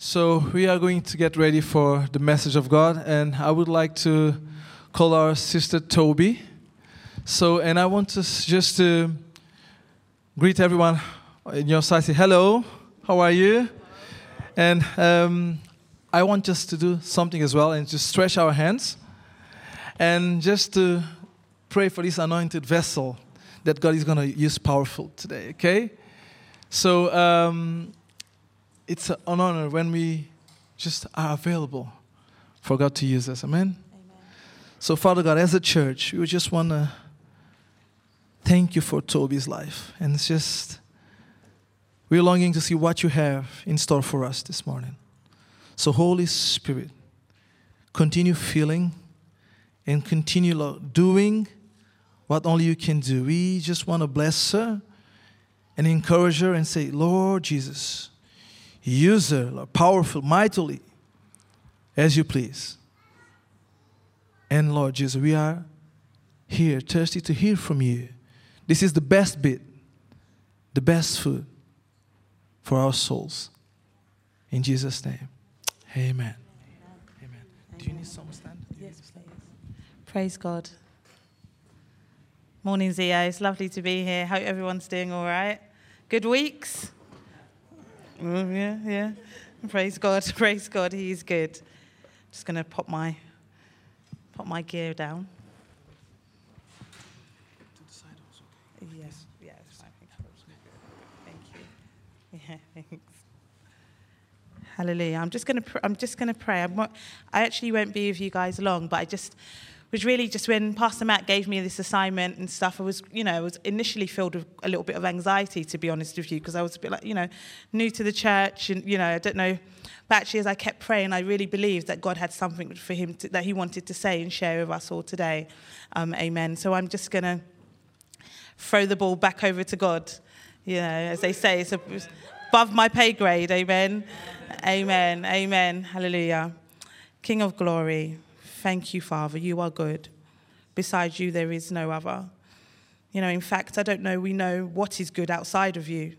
So, we are going to get ready for the message of God, and I would like to call our sister Tobi. So, and I want to just to greet everyone in your side. Say hello, how are you? And um, I want us to do something as well, and just stretch our hands, and just to pray for this anointed vessel that God is going to use powerful today. Okay? So. Um, it's an honor when we just are available for God to use us. Amen? So, Father God, as a church, we just want to thank you for Tobi's life. And it's just, we're longing to see what you have in store for us this morning. So, Holy Spirit, continue feeling and continue doing what only you can do. We just want to bless her and encourage her and say, Lord Jesus, use her powerful, mightily, as you please. And Lord Jesus, we are here thirsty to hear from you. This is the best bit, the best food for our souls. In Jesus' name, amen. Amen. Do you need some stand? Yes, please. Praise God. Morning, Zeo. It's lovely to be here. Hope everyone's doing all right. Good weeks? Mm, yeah, yeah. Praise God. Praise God. He's good. Just going to pop my pop my gear down. Yes, yeah. Thank you. Yeah, thanks. Hallelujah. I'm just going to pr- I'm just going to pray. I'm I actually won't be with you guys long, but I just was really just when Pastor Matt gave me this assignment and stuff, I was, you know, I was initially filled with a little bit of anxiety, to be honest with you, because I was a bit like, you know, new to the church and, you know, I don't know. But actually, as I kept praying, I really believed that God had something for him to, that he wanted to say and share with us all today. Um, amen. So I'm just going to throw the ball back over to God. You know, as they say, it's above my pay grade. Amen. Amen. Amen. Hallelujah. King of glory, thank you, Father. You are good. Besides you, there is no other. You know, in fact, I don't know, we know what is good outside of you.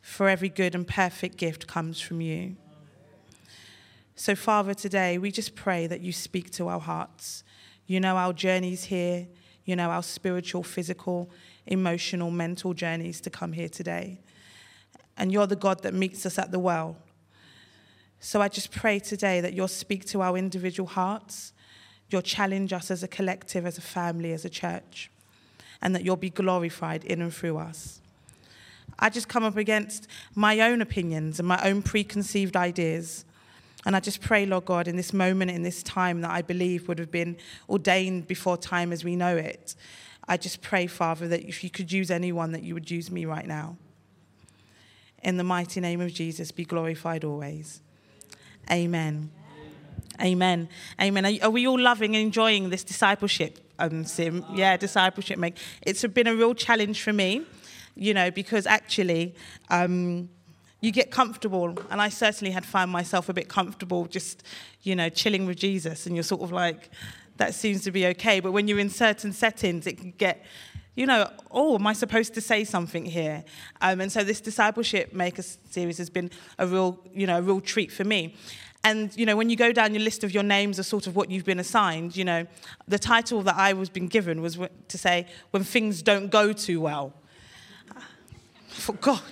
For every good and perfect gift comes from you. So, Father, today we just pray that you speak to our hearts. You know our journeys here, you know our spiritual, physical, emotional, mental journeys to come here today. And you're the God that meets us at the well. So I just pray today that you'll speak to our individual hearts, you'll challenge us as a collective, as a family, as a church, and that you'll be glorified in and through us. I just come up against my own opinions and my own preconceived ideas. And I just pray, Lord God, in this moment, in this time that I believe would have been ordained before time as we know it, I just pray, Father, that if you could use anyone, that you would use me right now. In the mighty name of Jesus, be glorified always. Amen. Amen. Amen. Are, are we all loving and enjoying this discipleship, um, Sim? Yeah, discipleship. Make it's been a real challenge for me, you know, because actually, um, you get comfortable, and I certainly had found myself a bit comfortable, just you know, chilling with Jesus, and you're sort of like, that seems to be okay. But when you're in certain settings, it can get you know, oh, am I supposed to say something here? Um, and so this discipleship maker series has been a real, you know, a real treat for me. And you know, when you go down your list of your names, of sort of what you've been assigned, you know, the title that I was been given was to say when things don't go too well. For God.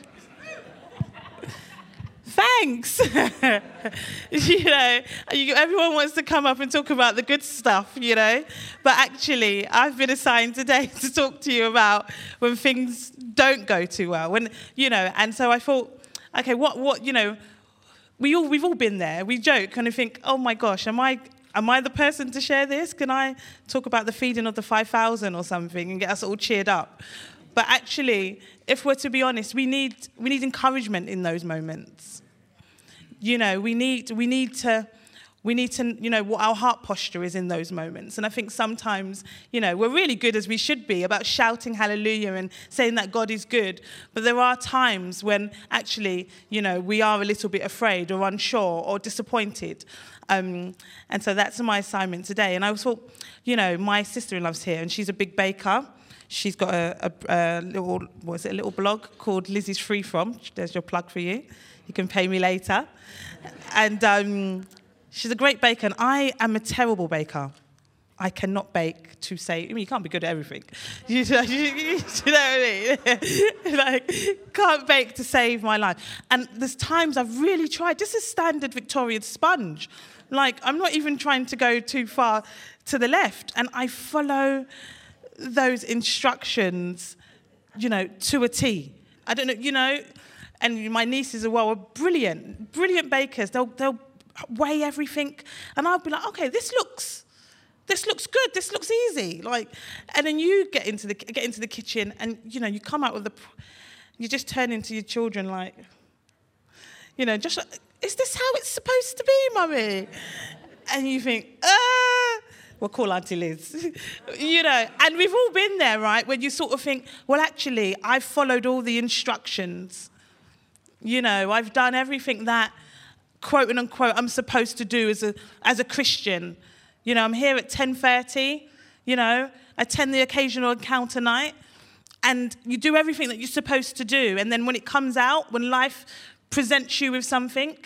Thanks. you know, you, everyone wants to come up and talk about the good stuff, you know. But actually, I've been assigned today to talk to you about when things don't go too well. When you know, and so I thought, okay, what, what, you know, we all we've all been there. We joke and we think, oh my gosh, am I am I the person to share this? Can I talk about the feeding of the five thousand or something and get us all cheered up? But actually, if we're to be honest, we need we need encouragement in those moments. You know, we need we need to we need to you know what our heart posture is in those moments and i think sometimes you know we're really good as we should be about shouting hallelujah and saying that god is good but there are times when actually you know we are a little bit afraid or unsure or disappointed um, and so that's my assignment today and i thought you know my sister-in-law's here and she's a big baker She's got a, a, a little, what is it, a little blog called Lizzie's Free From. There's your plug for you. You can pay me later. And um, she's a great baker, and I am a terrible baker. I cannot bake to say, I mean, you can't be good at everything. You, know, you, you know what I mean? like, can't bake to save my life. And there's times I've really tried, just a standard Victorian sponge. Like, I'm not even trying to go too far to the left. And I follow those instructions, you know, to a T. I don't know, you know, and my nieces as well are brilliant, brilliant bakers. They'll, they'll weigh everything. And I'd be like, okay, this looks this looks good. This looks easy. Like and then you get into the get into the kitchen and you know you come out with the you just turn into your children like you know just is this how it's supposed to be mummy and you think ah we'll call auntie liz. You know and we've all been there right? When you sort of think well actually i've followed all the instructions. You know i've done everything that quote unquote i'm supposed to do as a as a christian you know, I'm here at 10:30, you know, attend the occasional encounter night, and you do everything that you're supposed to do. And then when it comes out, when life presents you with something,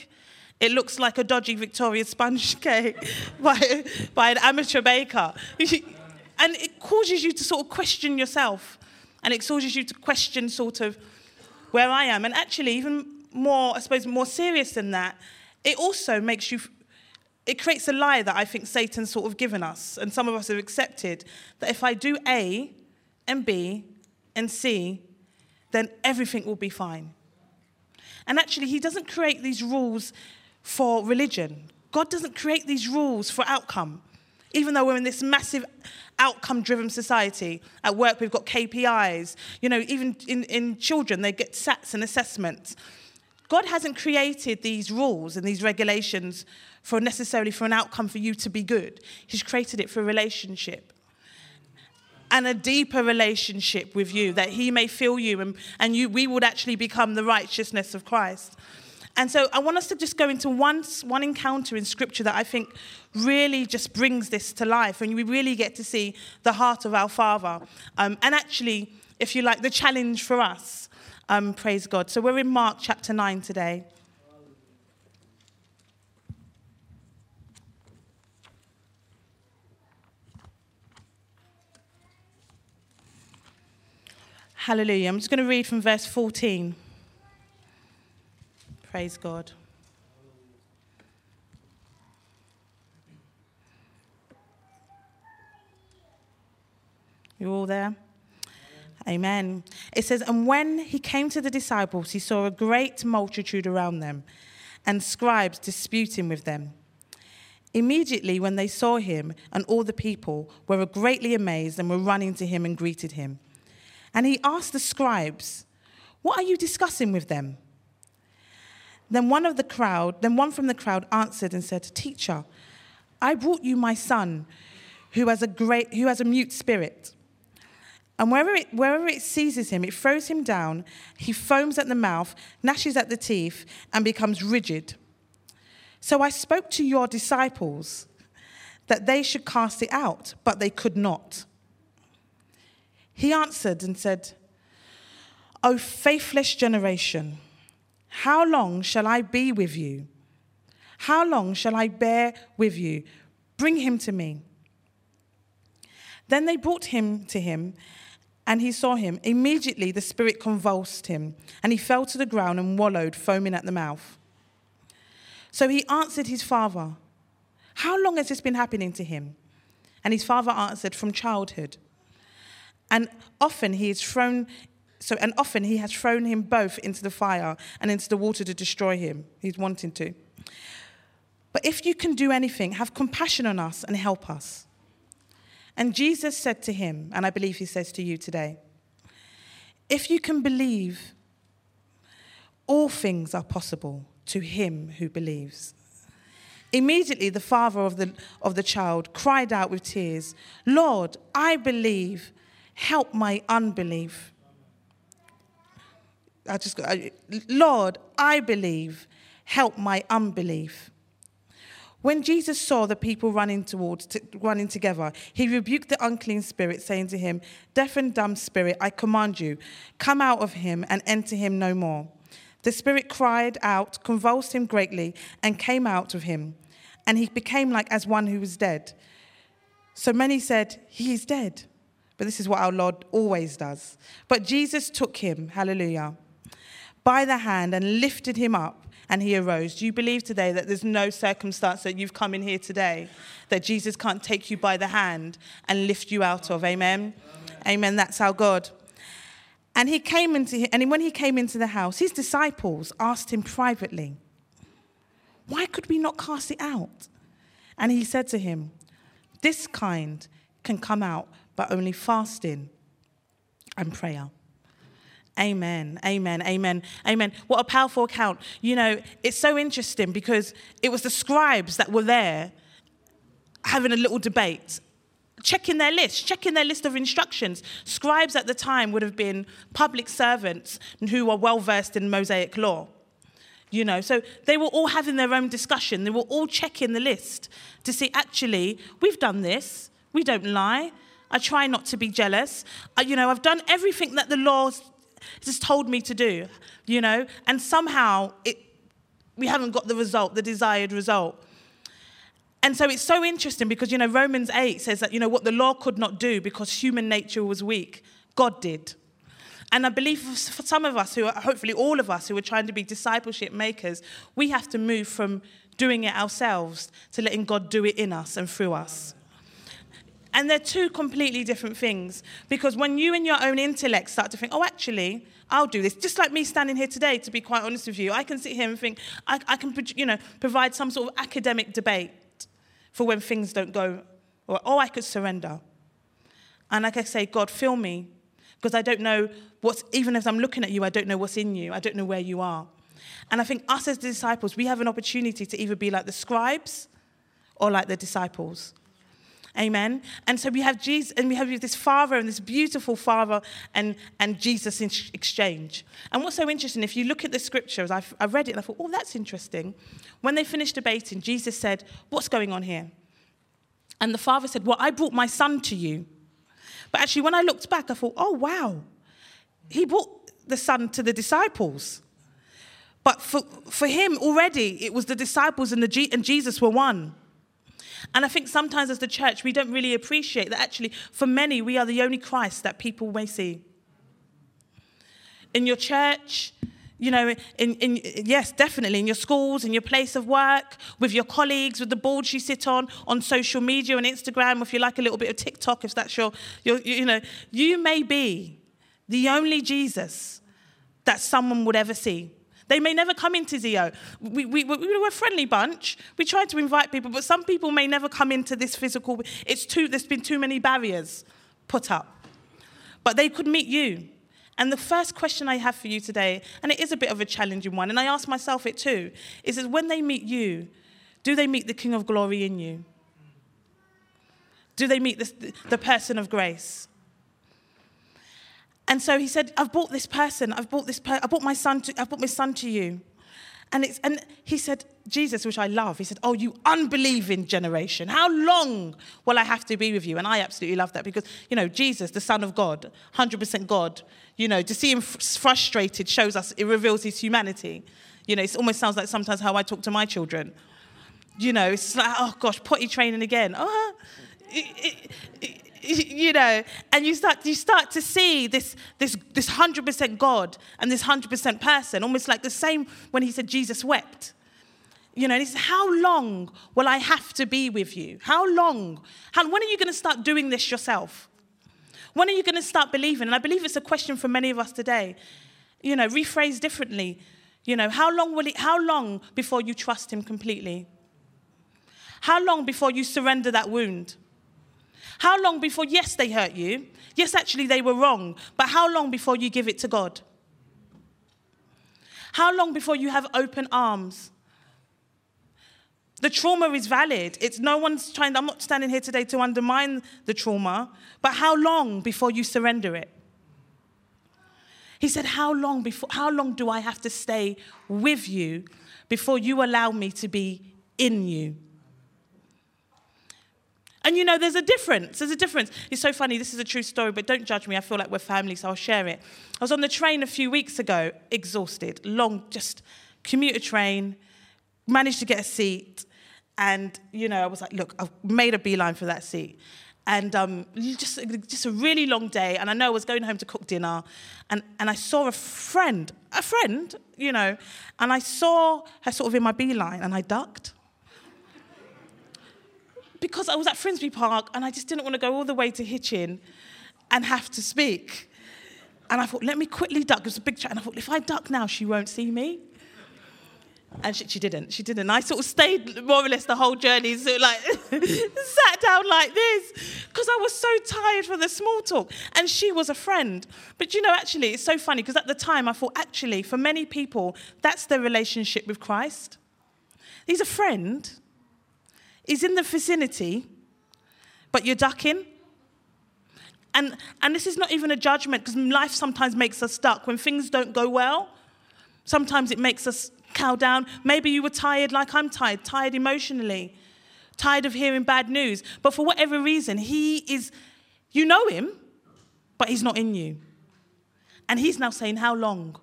it looks like a dodgy Victoria sponge cake by, by an amateur baker. and it causes you to sort of question yourself. And it causes you to question sort of where I am. And actually, even more, I suppose, more serious than that, it also makes you it creates a lie that I think Satan's sort of given us, and some of us have accepted that if I do A and B and C, then everything will be fine. And actually, he doesn't create these rules for religion. God doesn't create these rules for outcome. Even though we're in this massive outcome driven society, at work we've got KPIs, you know, even in, in children, they get SATs and assessments. God hasn't created these rules and these regulations for necessarily for an outcome for you to be good. He's created it for a relationship and a deeper relationship with you that he may fill you and, and you, we would actually become the righteousness of Christ. And so I want us to just go into one, one encounter in scripture that I think really just brings this to life. And we really get to see the heart of our Father. Um, and actually, if you like, the challenge for us. Um, praise God. So we're in Mark chapter 9 today. Hallelujah. I'm just going to read from verse 14. Praise God. You all there? Amen. It says, And when he came to the disciples, he saw a great multitude around them and scribes disputing with them. Immediately, when they saw him and all the people were greatly amazed and were running to him and greeted him. And he asked the scribes, What are you discussing with them? Then one of the crowd, then one from the crowd answered and said, Teacher, I brought you my son, who has a great who has a mute spirit. And wherever it, wherever it seizes him, it throws him down. He foams at the mouth, gnashes at the teeth, and becomes rigid. So I spoke to your disciples that they should cast it out, but they could not. He answered and said, O faithless generation, how long shall I be with you? How long shall I bear with you? Bring him to me. Then they brought him to him, and he saw him. Immediately the spirit convulsed him, and he fell to the ground and wallowed, foaming at the mouth. So he answered his father, How long has this been happening to him? And his father answered, From childhood. And often he thrown so and often he has thrown him both into the fire and into the water to destroy him. He's wanting to. But if you can do anything, have compassion on us and help us. And Jesus said to him, and I believe he says to you today, if you can believe, all things are possible to him who believes. Immediately, the father of the, of the child cried out with tears, Lord, I believe help my unbelief. I just, Lord, I believe, help my unbelief. When Jesus saw the people running towards, t- running together, he rebuked the unclean spirit, saying to him, "Deaf and dumb spirit, I command you, come out of him and enter him no more." The spirit cried out, convulsed him greatly, and came out of him, and he became like as one who was dead. So many said, "He is dead." But this is what our Lord always does. But Jesus took him, hallelujah, by the hand and lifted him up and he arose. Do you believe today that there's no circumstance that you've come in here today that Jesus can't take you by the hand and lift you out of? Amen. Amen. Amen. That's our God. And he came into and when he came into the house, his disciples asked him privately, "Why could we not cast it out?" And he said to him, "This kind can come out, but only fasting and prayer." Amen. Amen. Amen. Amen. What a powerful account. You know, it's so interesting because it was the scribes that were there having a little debate, checking their list, checking their list of instructions. Scribes at the time would have been public servants who were well versed in Mosaic law. You know, so they were all having their own discussion. They were all checking the list to see, actually, we've done this. We don't lie. I try not to be jealous. I, you know, I've done everything that the law just told me to do, you know, and somehow it, we haven't got the result, the desired result. And so it's so interesting because, you know, Romans 8 says that, you know, what the law could not do because human nature was weak, God did. And I believe for some of us, who are hopefully all of us who are trying to be discipleship makers, we have to move from doing it ourselves to letting God do it in us and through us. And they're two completely different things because when you and your own intellect start to think, oh, actually, I'll do this. Just like me standing here today, to be quite honest with you, I can sit here and think I, I can, you know, provide some sort of academic debate for when things don't go, or oh, I could surrender. And I can say, God, fill me, because I don't know what's, even as I'm looking at you, I don't know what's in you. I don't know where you are. And I think us as disciples, we have an opportunity to either be like the scribes or like the disciples. Amen. And so we have Jesus, and we have this father and this beautiful father and, and Jesus in exchange. And what's so interesting, if you look at the scriptures, I've, I read it and I thought, oh, that's interesting. When they finished debating, Jesus said, What's going on here? And the father said, Well, I brought my son to you. But actually, when I looked back, I thought, Oh, wow. He brought the son to the disciples. But for, for him, already, it was the disciples and, the and Jesus were one. And I think sometimes as the church, we don't really appreciate that actually, for many, we are the only Christ that people may see. In your church, you know, in, in, yes, definitely, in your schools, in your place of work, with your colleagues, with the boards you sit on, on social media, on Instagram, if you like a little bit of TikTok, if that's your, your you know, you may be the only Jesus that someone would ever see. They may never come into Zeo. We, we, we, were a friendly bunch. We tried to invite people, but some people may never come into this physical. It's too, there's been too many barriers put up. But they could meet you. And the first question I have for you today, and it is a bit of a challenging one, and I ask myself it too, is, is when they meet you, do they meet the King of Glory in you? Do they meet the, the person of grace? And so he said, I've brought this person, I've brought this per- I brought my son to, I've brought my son to you. And, it's, and he said, Jesus, which I love, he said, Oh, you unbelieving generation, how long will I have to be with you? And I absolutely love that because, you know, Jesus, the Son of God, 100% God, you know, to see him frustrated shows us, it reveals his humanity. You know, it almost sounds like sometimes how I talk to my children. You know, it's like, oh gosh, potty training again. Oh, it, it, you know, and you start, you start to see this, this, this 100% God and this 100% person, almost like the same when he said Jesus wept. You know, he said, How long will I have to be with you? How long? How, when are you going to start doing this yourself? When are you going to start believing? And I believe it's a question for many of us today. You know, rephrase differently. You know, how long will it, how long before you trust him completely? How long before you surrender that wound? How long before, yes, they hurt you? Yes, actually, they were wrong. But how long before you give it to God? How long before you have open arms? The trauma is valid. It's no one's trying, I'm not standing here today to undermine the trauma, but how long before you surrender it? He said, How long before how long do I have to stay with you before you allow me to be in you? And you know, there's a difference. There's a difference. It's so funny. This is a true story, but don't judge me. I feel like we're family, so I'll share it. I was on the train a few weeks ago, exhausted, long, just commuter train, managed to get a seat. And, you know, I was like, look, I've made a beeline for that seat. And um, just, just a really long day. And I know I was going home to cook dinner. And, and I saw a friend, a friend, you know, and I saw her sort of in my beeline and I ducked because I was at Finsbury Park and I just didn't want to go all the way to Hitchin and have to speak. And I thought, let me quickly duck. It was a big chat. And I thought, if I duck now, she won't see me. And she, she didn't. She didn't. I sort of stayed more or less the whole journey, so like sat down like this because I was so tired from the small talk. And she was a friend. But you know, actually, it's so funny because at the time I thought, actually, for many people, that's their relationship with Christ. He's a friend is in the vicinity, but you're ducking. And, and this is not even a judgment because life sometimes makes us stuck. When things don't go well, sometimes it makes us cow down. Maybe you were tired like I'm tired, tired emotionally, tired of hearing bad news. But for whatever reason, he is, you know him, but he's not in you. And he's now saying, How long?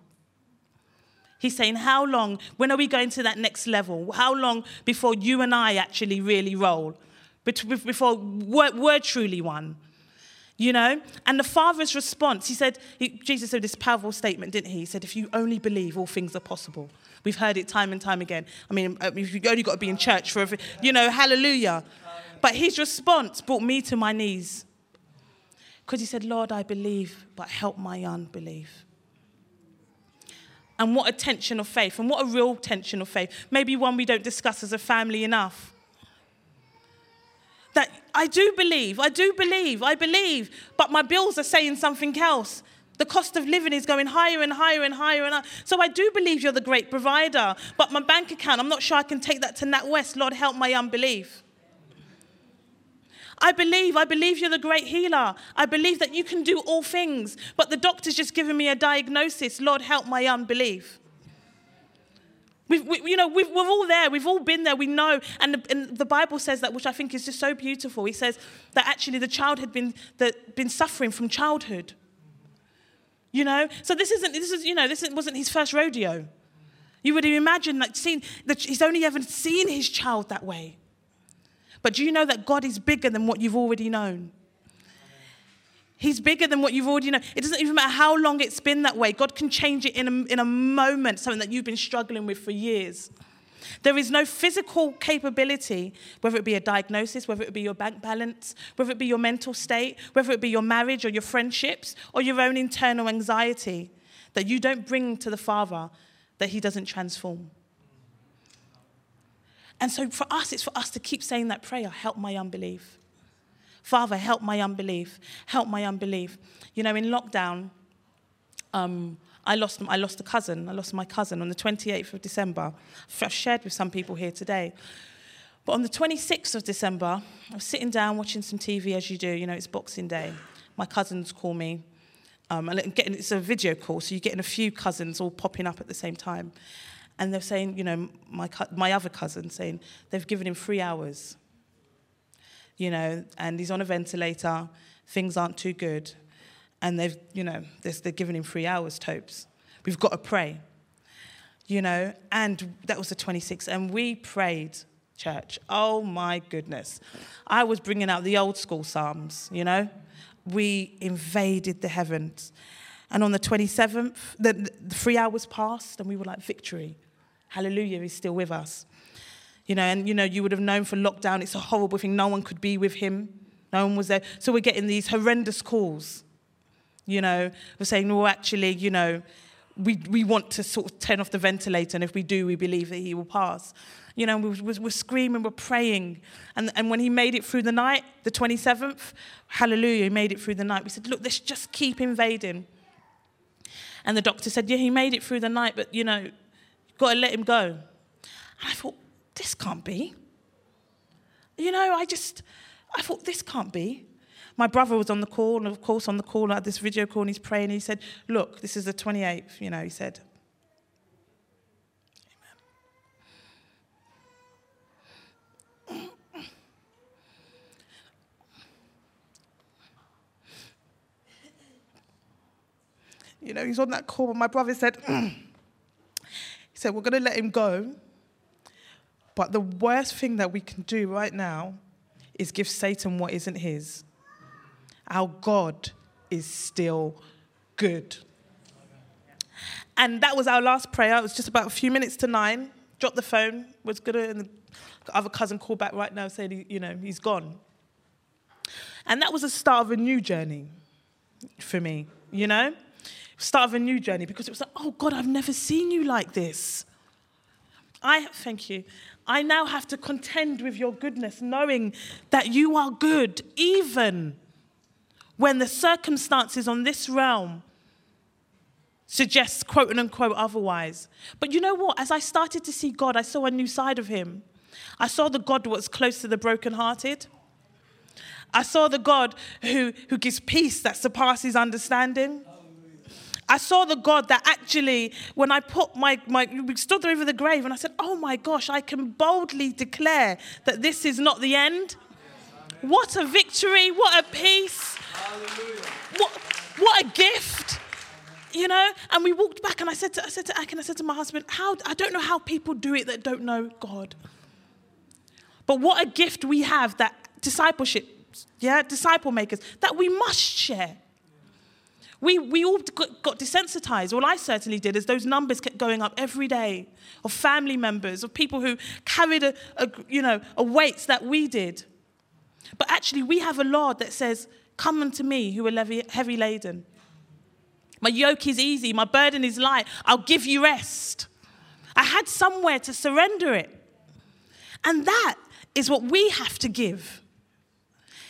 He's saying, How long? When are we going to that next level? How long before you and I actually really roll? Before we're, we're truly one? You know? And the Father's response, he said, he, Jesus said this powerful statement, didn't he? He said, If you only believe, all things are possible. We've heard it time and time again. I mean, uh, you've only got to be in church for, every, you know, hallelujah. But his response brought me to my knees. Because he said, Lord, I believe, but help my unbelief. And what a tension of faith, and what a real tension of faith. Maybe one we don't discuss as a family enough. That I do believe, I do believe, I believe, but my bills are saying something else. The cost of living is going higher and higher and higher and higher. So I do believe you're the great provider, but my bank account, I'm not sure I can take that to NatWest. Lord, help my unbelief. I believe, I believe you're the great healer. I believe that you can do all things. But the doctor's just given me a diagnosis. Lord, help my unbelief. We've, we, you know, we've we're all there. We've all been there. We know. And the, and the, Bible says that, which I think is just so beautiful. He says that actually the child had been, that, been suffering from childhood. You know? So this isn't, this is, you know, this wasn't his first rodeo. You would imagine imagined like seen that he's only ever seen his child that way. But do you know that God is bigger than what you've already known? He's bigger than what you've already known. It doesn't even matter how long it's been that way. God can change it in a, in a moment, something that you've been struggling with for years. There is no physical capability, whether it be a diagnosis, whether it be your bank balance, whether it be your mental state, whether it be your marriage or your friendships or your own internal anxiety, that you don't bring to the Father that He doesn't transform. And so for us, it's for us to keep saying that prayer help my unbelief. Father, help my unbelief. Help my unbelief. You know, in lockdown, um, I, lost, I lost a cousin. I lost my cousin on the 28th of December. I've shared with some people here today. But on the 26th of December, I was sitting down watching some TV as you do. You know, it's Boxing Day. My cousins call me. Um, and getting, it's a video call, so you're getting a few cousins all popping up at the same time. And they're saying, you know, my, my other cousin saying they've given him three hours, you know, and he's on a ventilator, things aren't too good. And they've, you know, they're giving him three hours, Topes. We've got to pray, you know, and that was the 26th. And we prayed, church. Oh my goodness. I was bringing out the old school Psalms, you know. We invaded the heavens. And on the 27th, the, the three hours passed, and we were like, victory. Hallelujah, he's still with us. You know, and you know, you would have known for lockdown, it's a horrible thing. No one could be with him. No one was there. So we're getting these horrendous calls. You know, we're saying, well, actually, you know, we, we want to sort of turn off the ventilator, and if we do, we believe that he will pass. You know, we're, we're screaming, we're praying. And, and when he made it through the night, the 27th, hallelujah, he made it through the night. We said, look, let's just keep invading. And the doctor said, yeah, he made it through the night, but, you know, got to let him go. And I thought, this can't be. You know, I just, I thought, this can't be. My brother was on the call, and of course, on the call, I had this video call, and he's praying, and he said, Look, this is the 28th, you know, he said. Amen. You know, he's on that call, and my brother said, he said, We're going to let him go. But the worst thing that we can do right now is give Satan what isn't his. Our God is still good. And that was our last prayer. It was just about a few minutes to nine. Dropped the phone, was gonna, and the other cousin called back right now saying, you know, he's gone. And that was the start of a new journey for me, you know? Start of a new journey because it was like, oh God, I've never seen you like this. I thank you. I now have to contend with your goodness, knowing that you are good, even when the circumstances on this realm suggest quote unquote otherwise. But you know what? As I started to see God, I saw a new side of him. I saw the God that was close to the brokenhearted. I saw the God who, who gives peace that surpasses understanding. I saw the God that actually, when I put my, my, we stood there over the grave and I said, oh my gosh, I can boldly declare that this is not the end. What a victory, what a peace, what, what a gift you know? And we walked back and i said to i said to Ak and i said to my husband how i don't know how people do it that don't know god. But what a gift we have that discipleship yeah disciple makers that we must share we, we all got, desensitized. Well, I certainly did, as those numbers kept going up every day of family members, of people who carried a, a, you know, a weight that we did. But actually, we have a Lord that says, Come unto me who are heavy laden. My yoke is easy, my burden is light. I'll give you rest. I had somewhere to surrender it. And that is what we have to give.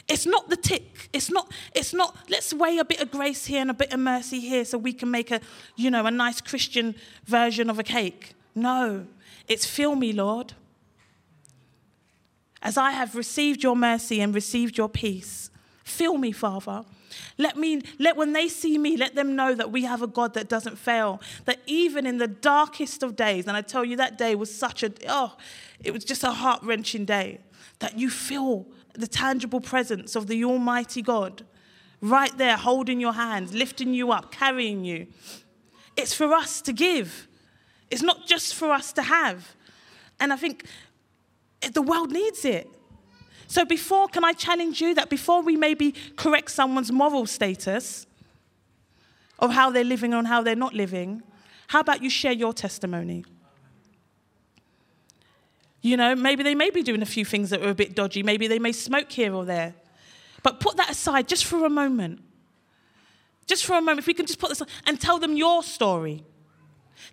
It's not the tick. It's not, it's not, let's weigh a bit of grace here and a bit of mercy here so we can make a, you know, a nice Christian version of a cake. No, it's fill me, Lord. As I have received your mercy and received your peace, fill me, Father. Let me let when they see me, let them know that we have a God that doesn't fail. That even in the darkest of days, and I tell you that day was such a oh, it was just a heart-wrenching day, that you feel the tangible presence of the Almighty God right there, holding your hands, lifting you up, carrying you. It's for us to give, it's not just for us to have. And I think the world needs it. So, before, can I challenge you that before we maybe correct someone's moral status of how they're living or how they're not living, how about you share your testimony? You know, maybe they may be doing a few things that are a bit dodgy. Maybe they may smoke here or there. But put that aside just for a moment. Just for a moment, if we can just put this and tell them your story.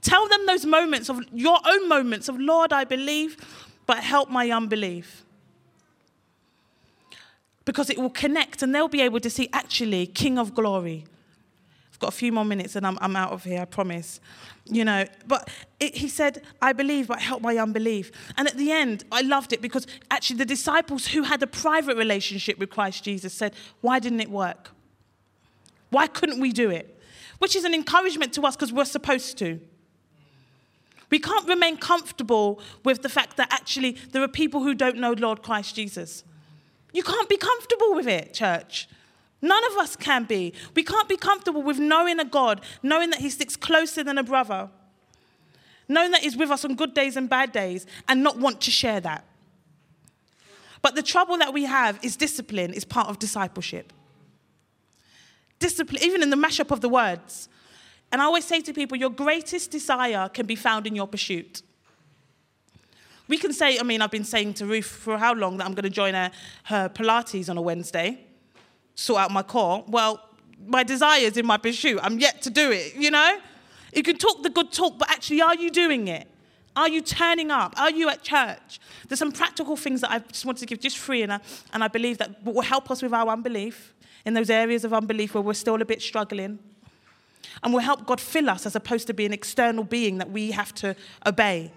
Tell them those moments of your own moments of, Lord, I believe, but help my unbelief. Because it will connect and they'll be able to see actually King of Glory got a few more minutes and I'm, I'm out of here, I promise. You know, but it, he said, I believe, but help my unbelief. And at the end, I loved it because actually the disciples who had a private relationship with Christ Jesus said, Why didn't it work? Why couldn't we do it? Which is an encouragement to us because we're supposed to. We can't remain comfortable with the fact that actually there are people who don't know Lord Christ Jesus. You can't be comfortable with it, church. None of us can be. We can't be comfortable with knowing a God, knowing that He sticks closer than a brother, knowing that He's with us on good days and bad days, and not want to share that. But the trouble that we have is discipline is part of discipleship. Discipline, even in the mashup of the words. And I always say to people, your greatest desire can be found in your pursuit. We can say, I mean, I've been saying to Ruth for how long that I'm going to join her, her Pilates on a Wednesday sort out my core. Well, my desires in my pursuit. I'm yet to do it, you know? You can talk the good talk, but actually, are you doing it? Are you turning up? Are you at church? There's some practical things that I just wanted to give just free, and I, and I believe that will help us with our unbelief in those areas of unbelief where we're still a bit struggling. And will help God fill us as opposed to be an external being that we have to obey.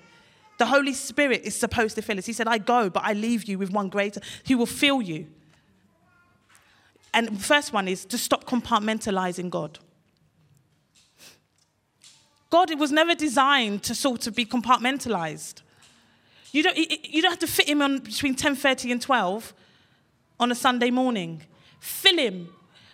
The Holy Spirit is supposed to fill us. He said, I go, but I leave you with one greater. He will fill you. And the first one is to stop compartmentalizing God. God it was never designed to sort of be compartmentalized. You don't, you don't have to fit him on between 10.30 and 12 on a Sunday morning. Fill him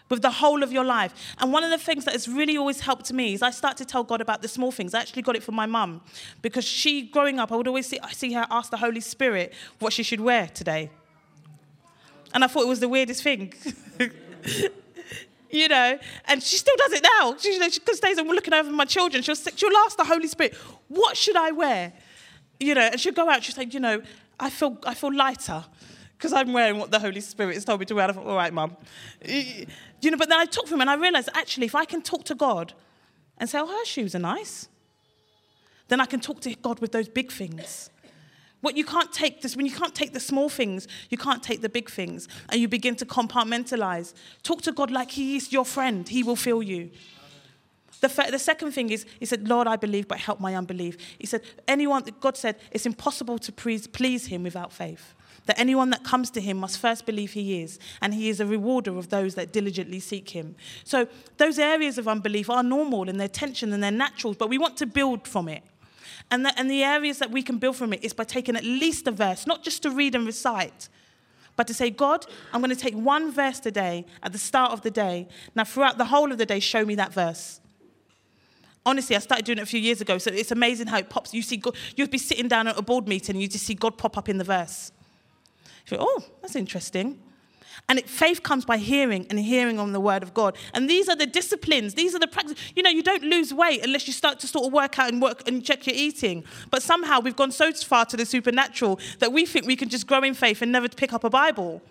with the whole of your life. And one of the things that has really always helped me is I start to tell God about the small things. I actually got it from my mum because she, growing up, I would always see, see her ask the Holy Spirit what she should wear today. And I thought it was the weirdest thing. you know, and she still does it now. She, you know, she stays and looking over my children. She'll, she'll ask the Holy Spirit, what should I wear? You know, and she'll go out, she'll say, you know, I feel, I feel lighter because I'm wearing what the Holy Spirit has told me to wear. I thought, all right, mum. You know, but then I talked to him and I realized actually, if I can talk to God and say, oh, her shoes are nice, then I can talk to God with those big things. What you can't take this, when you can't take the small things, you can't take the big things. And you begin to compartmentalize. Talk to God like He is your friend, He will fill you. The, the second thing is, He said, Lord, I believe, but help my unbelief. He said, anyone, God said, it's impossible to please, please Him without faith that anyone that comes to him must first believe he is, and he is a rewarder of those that diligently seek him. So, those areas of unbelief are normal and they're tension and they're natural, but we want to build from it. And the, and the areas that we can build from it is by taking at least a verse, not just to read and recite, but to say, God, I'm going to take one verse today at the start of the day. Now, throughout the whole of the day, show me that verse. Honestly, I started doing it a few years ago, so it's amazing how it pops. You see, God, you'd be sitting down at a board meeting and you just see God pop up in the verse. You oh, that's interesting. And it, faith comes by hearing and hearing on the word of God. And these are the disciplines, these are the practices. You know, you don't lose weight unless you start to sort of work out and work and check your eating. But somehow we've gone so far to the supernatural that we think we can just grow in faith and never pick up a Bible.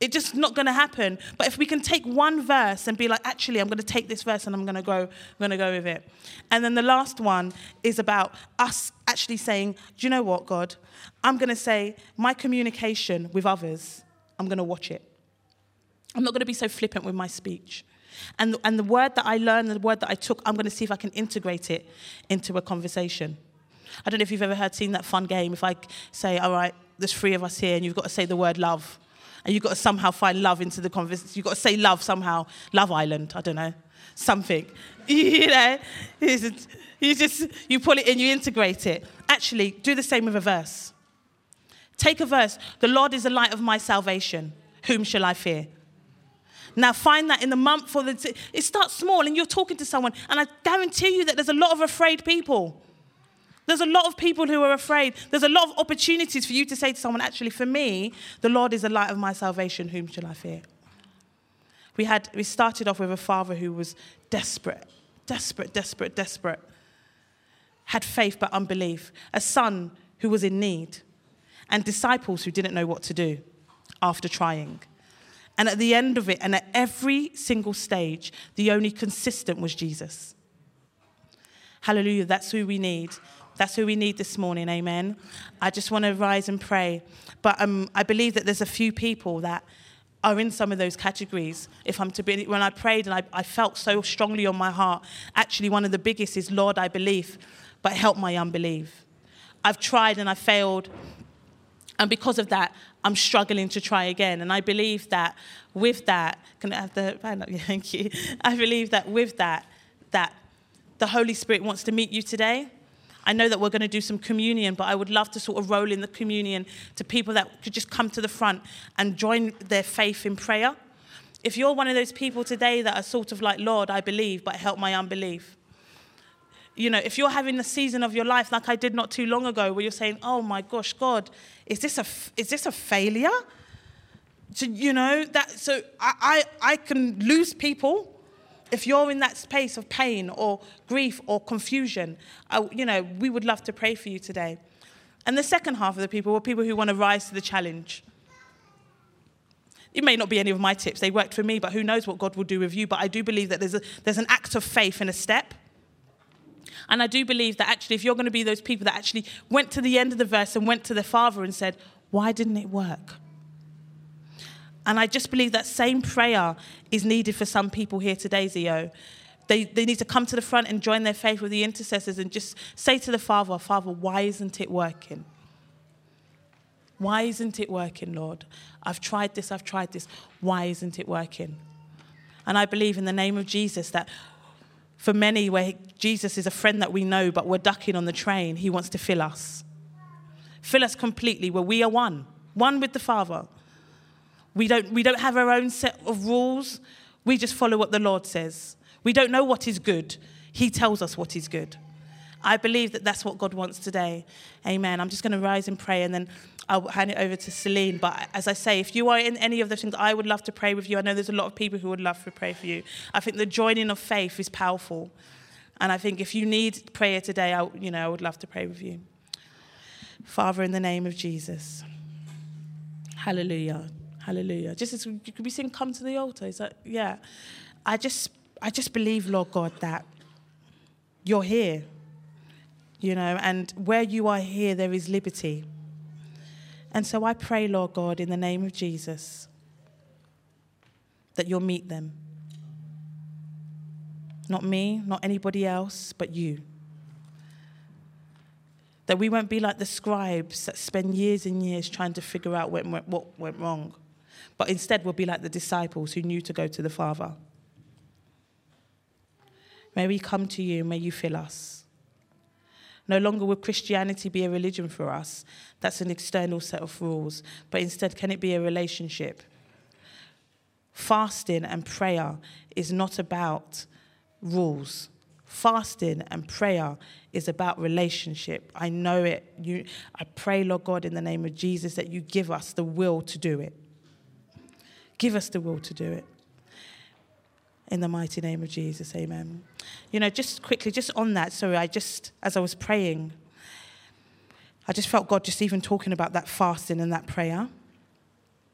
It's just not going to happen. But if we can take one verse and be like, actually, I'm going to take this verse and I'm going to go, I'm going to go with it. And then the last one is about us actually saying, do you know what, God? I'm going to say my communication with others. I'm going to watch it. I'm not going to be so flippant with my speech. And, and the word that I learned, the word that I took, I'm going to see if I can integrate it into a conversation. I don't know if you've ever heard seen that fun game. If I say, all right, there's three of us here, and you've got to say the word love and you've got to somehow find love into the conversation. You've got to say love somehow. Love Island, I don't know, something. you know, you just, you pull it in, you integrate it. Actually, do the same with a verse. Take a verse. The Lord is the light of my salvation. Whom shall I fear? Now find that in the month for the. it starts small, and you're talking to someone, and I guarantee you that there's a lot of afraid people. There's a lot of people who are afraid. There's a lot of opportunities for you to say to someone, actually, for me, the Lord is the light of my salvation. Whom shall I fear? We, had, we started off with a father who was desperate, desperate, desperate, desperate. Had faith but unbelief. A son who was in need. And disciples who didn't know what to do after trying. And at the end of it, and at every single stage, the only consistent was Jesus. Hallelujah, that's who we need. That's who we need this morning, amen. I just want to rise and pray. But um, I believe that there's a few people that are in some of those categories. If I'm to be, when I prayed and I, I felt so strongly on my heart, actually, one of the biggest is, Lord, I believe, but help my unbelief. I've tried and I failed. And because of that, I'm struggling to try again. And I believe that with that, can I have the Thank you. I believe that with that, that the Holy Spirit wants to meet you today. I know that we're going to do some communion, but I would love to sort of roll in the communion to people that could just come to the front and join their faith in prayer. If you're one of those people today that are sort of like, Lord, I believe, but help my unbelief. You know, if you're having a season of your life like I did not too long ago, where you're saying, "Oh my gosh, God, is this a is this a failure?" So, you know that. So I I, I can lose people if you're in that space of pain or grief or confusion, I, you know, we would love to pray for you today. And the second half of the people were people who want to rise to the challenge. It may not be any of my tips, they worked for me, but who knows what God will do with you. But I do believe that there's, a, there's an act of faith in a step. And I do believe that actually, if you're going to be those people that actually went to the end of the verse and went to their father and said, Why didn't it work? And I just believe that same prayer is needed for some people here today, Zeo. They, they need to come to the front and join their faith with the intercessors and just say to the Father, Father, why isn't it working? Why isn't it working, Lord? I've tried this, I've tried this. Why isn't it working? And I believe in the name of Jesus that for many, where Jesus is a friend that we know, but we're ducking on the train, he wants to fill us. Fill us completely, where we are one, one with the Father. We don't, we don't have our own set of rules. We just follow what the Lord says. We don't know what is good, He tells us what is good. I believe that that's what God wants today. Amen. I'm just going to rise and pray and then I'll hand it over to Celine. But as I say, if you are in any of those things, I would love to pray with you. I know there's a lot of people who would love to pray for you. I think the joining of faith is powerful. And I think if you need prayer today, I, you know, I would love to pray with you. Father, in the name of Jesus. Hallelujah. Hallelujah. Just as could we sing come to the altar? Is that yeah. I just I just believe, Lord God, that you're here. You know, and where you are here, there is liberty. And so I pray, Lord God, in the name of Jesus, that you'll meet them. Not me, not anybody else, but you. That we won't be like the scribes that spend years and years trying to figure out what went, what went wrong, but instead we'll be like the disciples who knew to go to the Father. May we come to you, may you fill us. No longer will Christianity be a religion for us. That's an external set of rules. But instead, can it be a relationship? Fasting and prayer is not about rules. Fasting and prayer is about relationship. I know it. You, I pray, Lord God, in the name of Jesus, that you give us the will to do it. Give us the will to do it. In the mighty name of Jesus, amen. You know, just quickly, just on that, sorry, I just, as I was praying, I just felt God just even talking about that fasting and that prayer.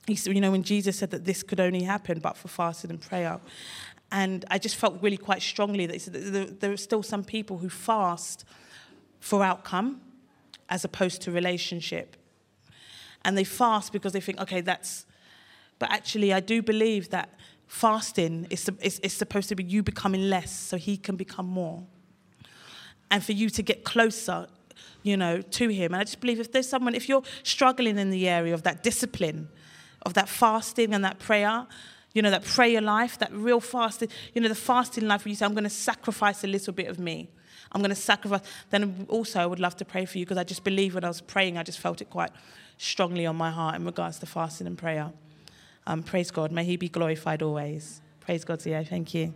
He said, you know, when Jesus said that this could only happen but for fasting and prayer. And I just felt really quite strongly that he said that there are still some people who fast for outcome as opposed to relationship. And they fast because they think, okay, that's. But actually, I do believe that fasting is, is, is supposed to be you becoming less so he can become more. And for you to get closer, you know, to him. And I just believe if there's someone, if you're struggling in the area of that discipline, of that fasting and that prayer, you know, that prayer life, that real fasting, you know, the fasting life where you say, I'm going to sacrifice a little bit of me. I'm going to sacrifice. Then also, I would love to pray for you because I just believe when I was praying, I just felt it quite strongly on my heart in regards to fasting and prayer. Um, praise God. May He be glorified always. Praise God, Zeo. Thank you.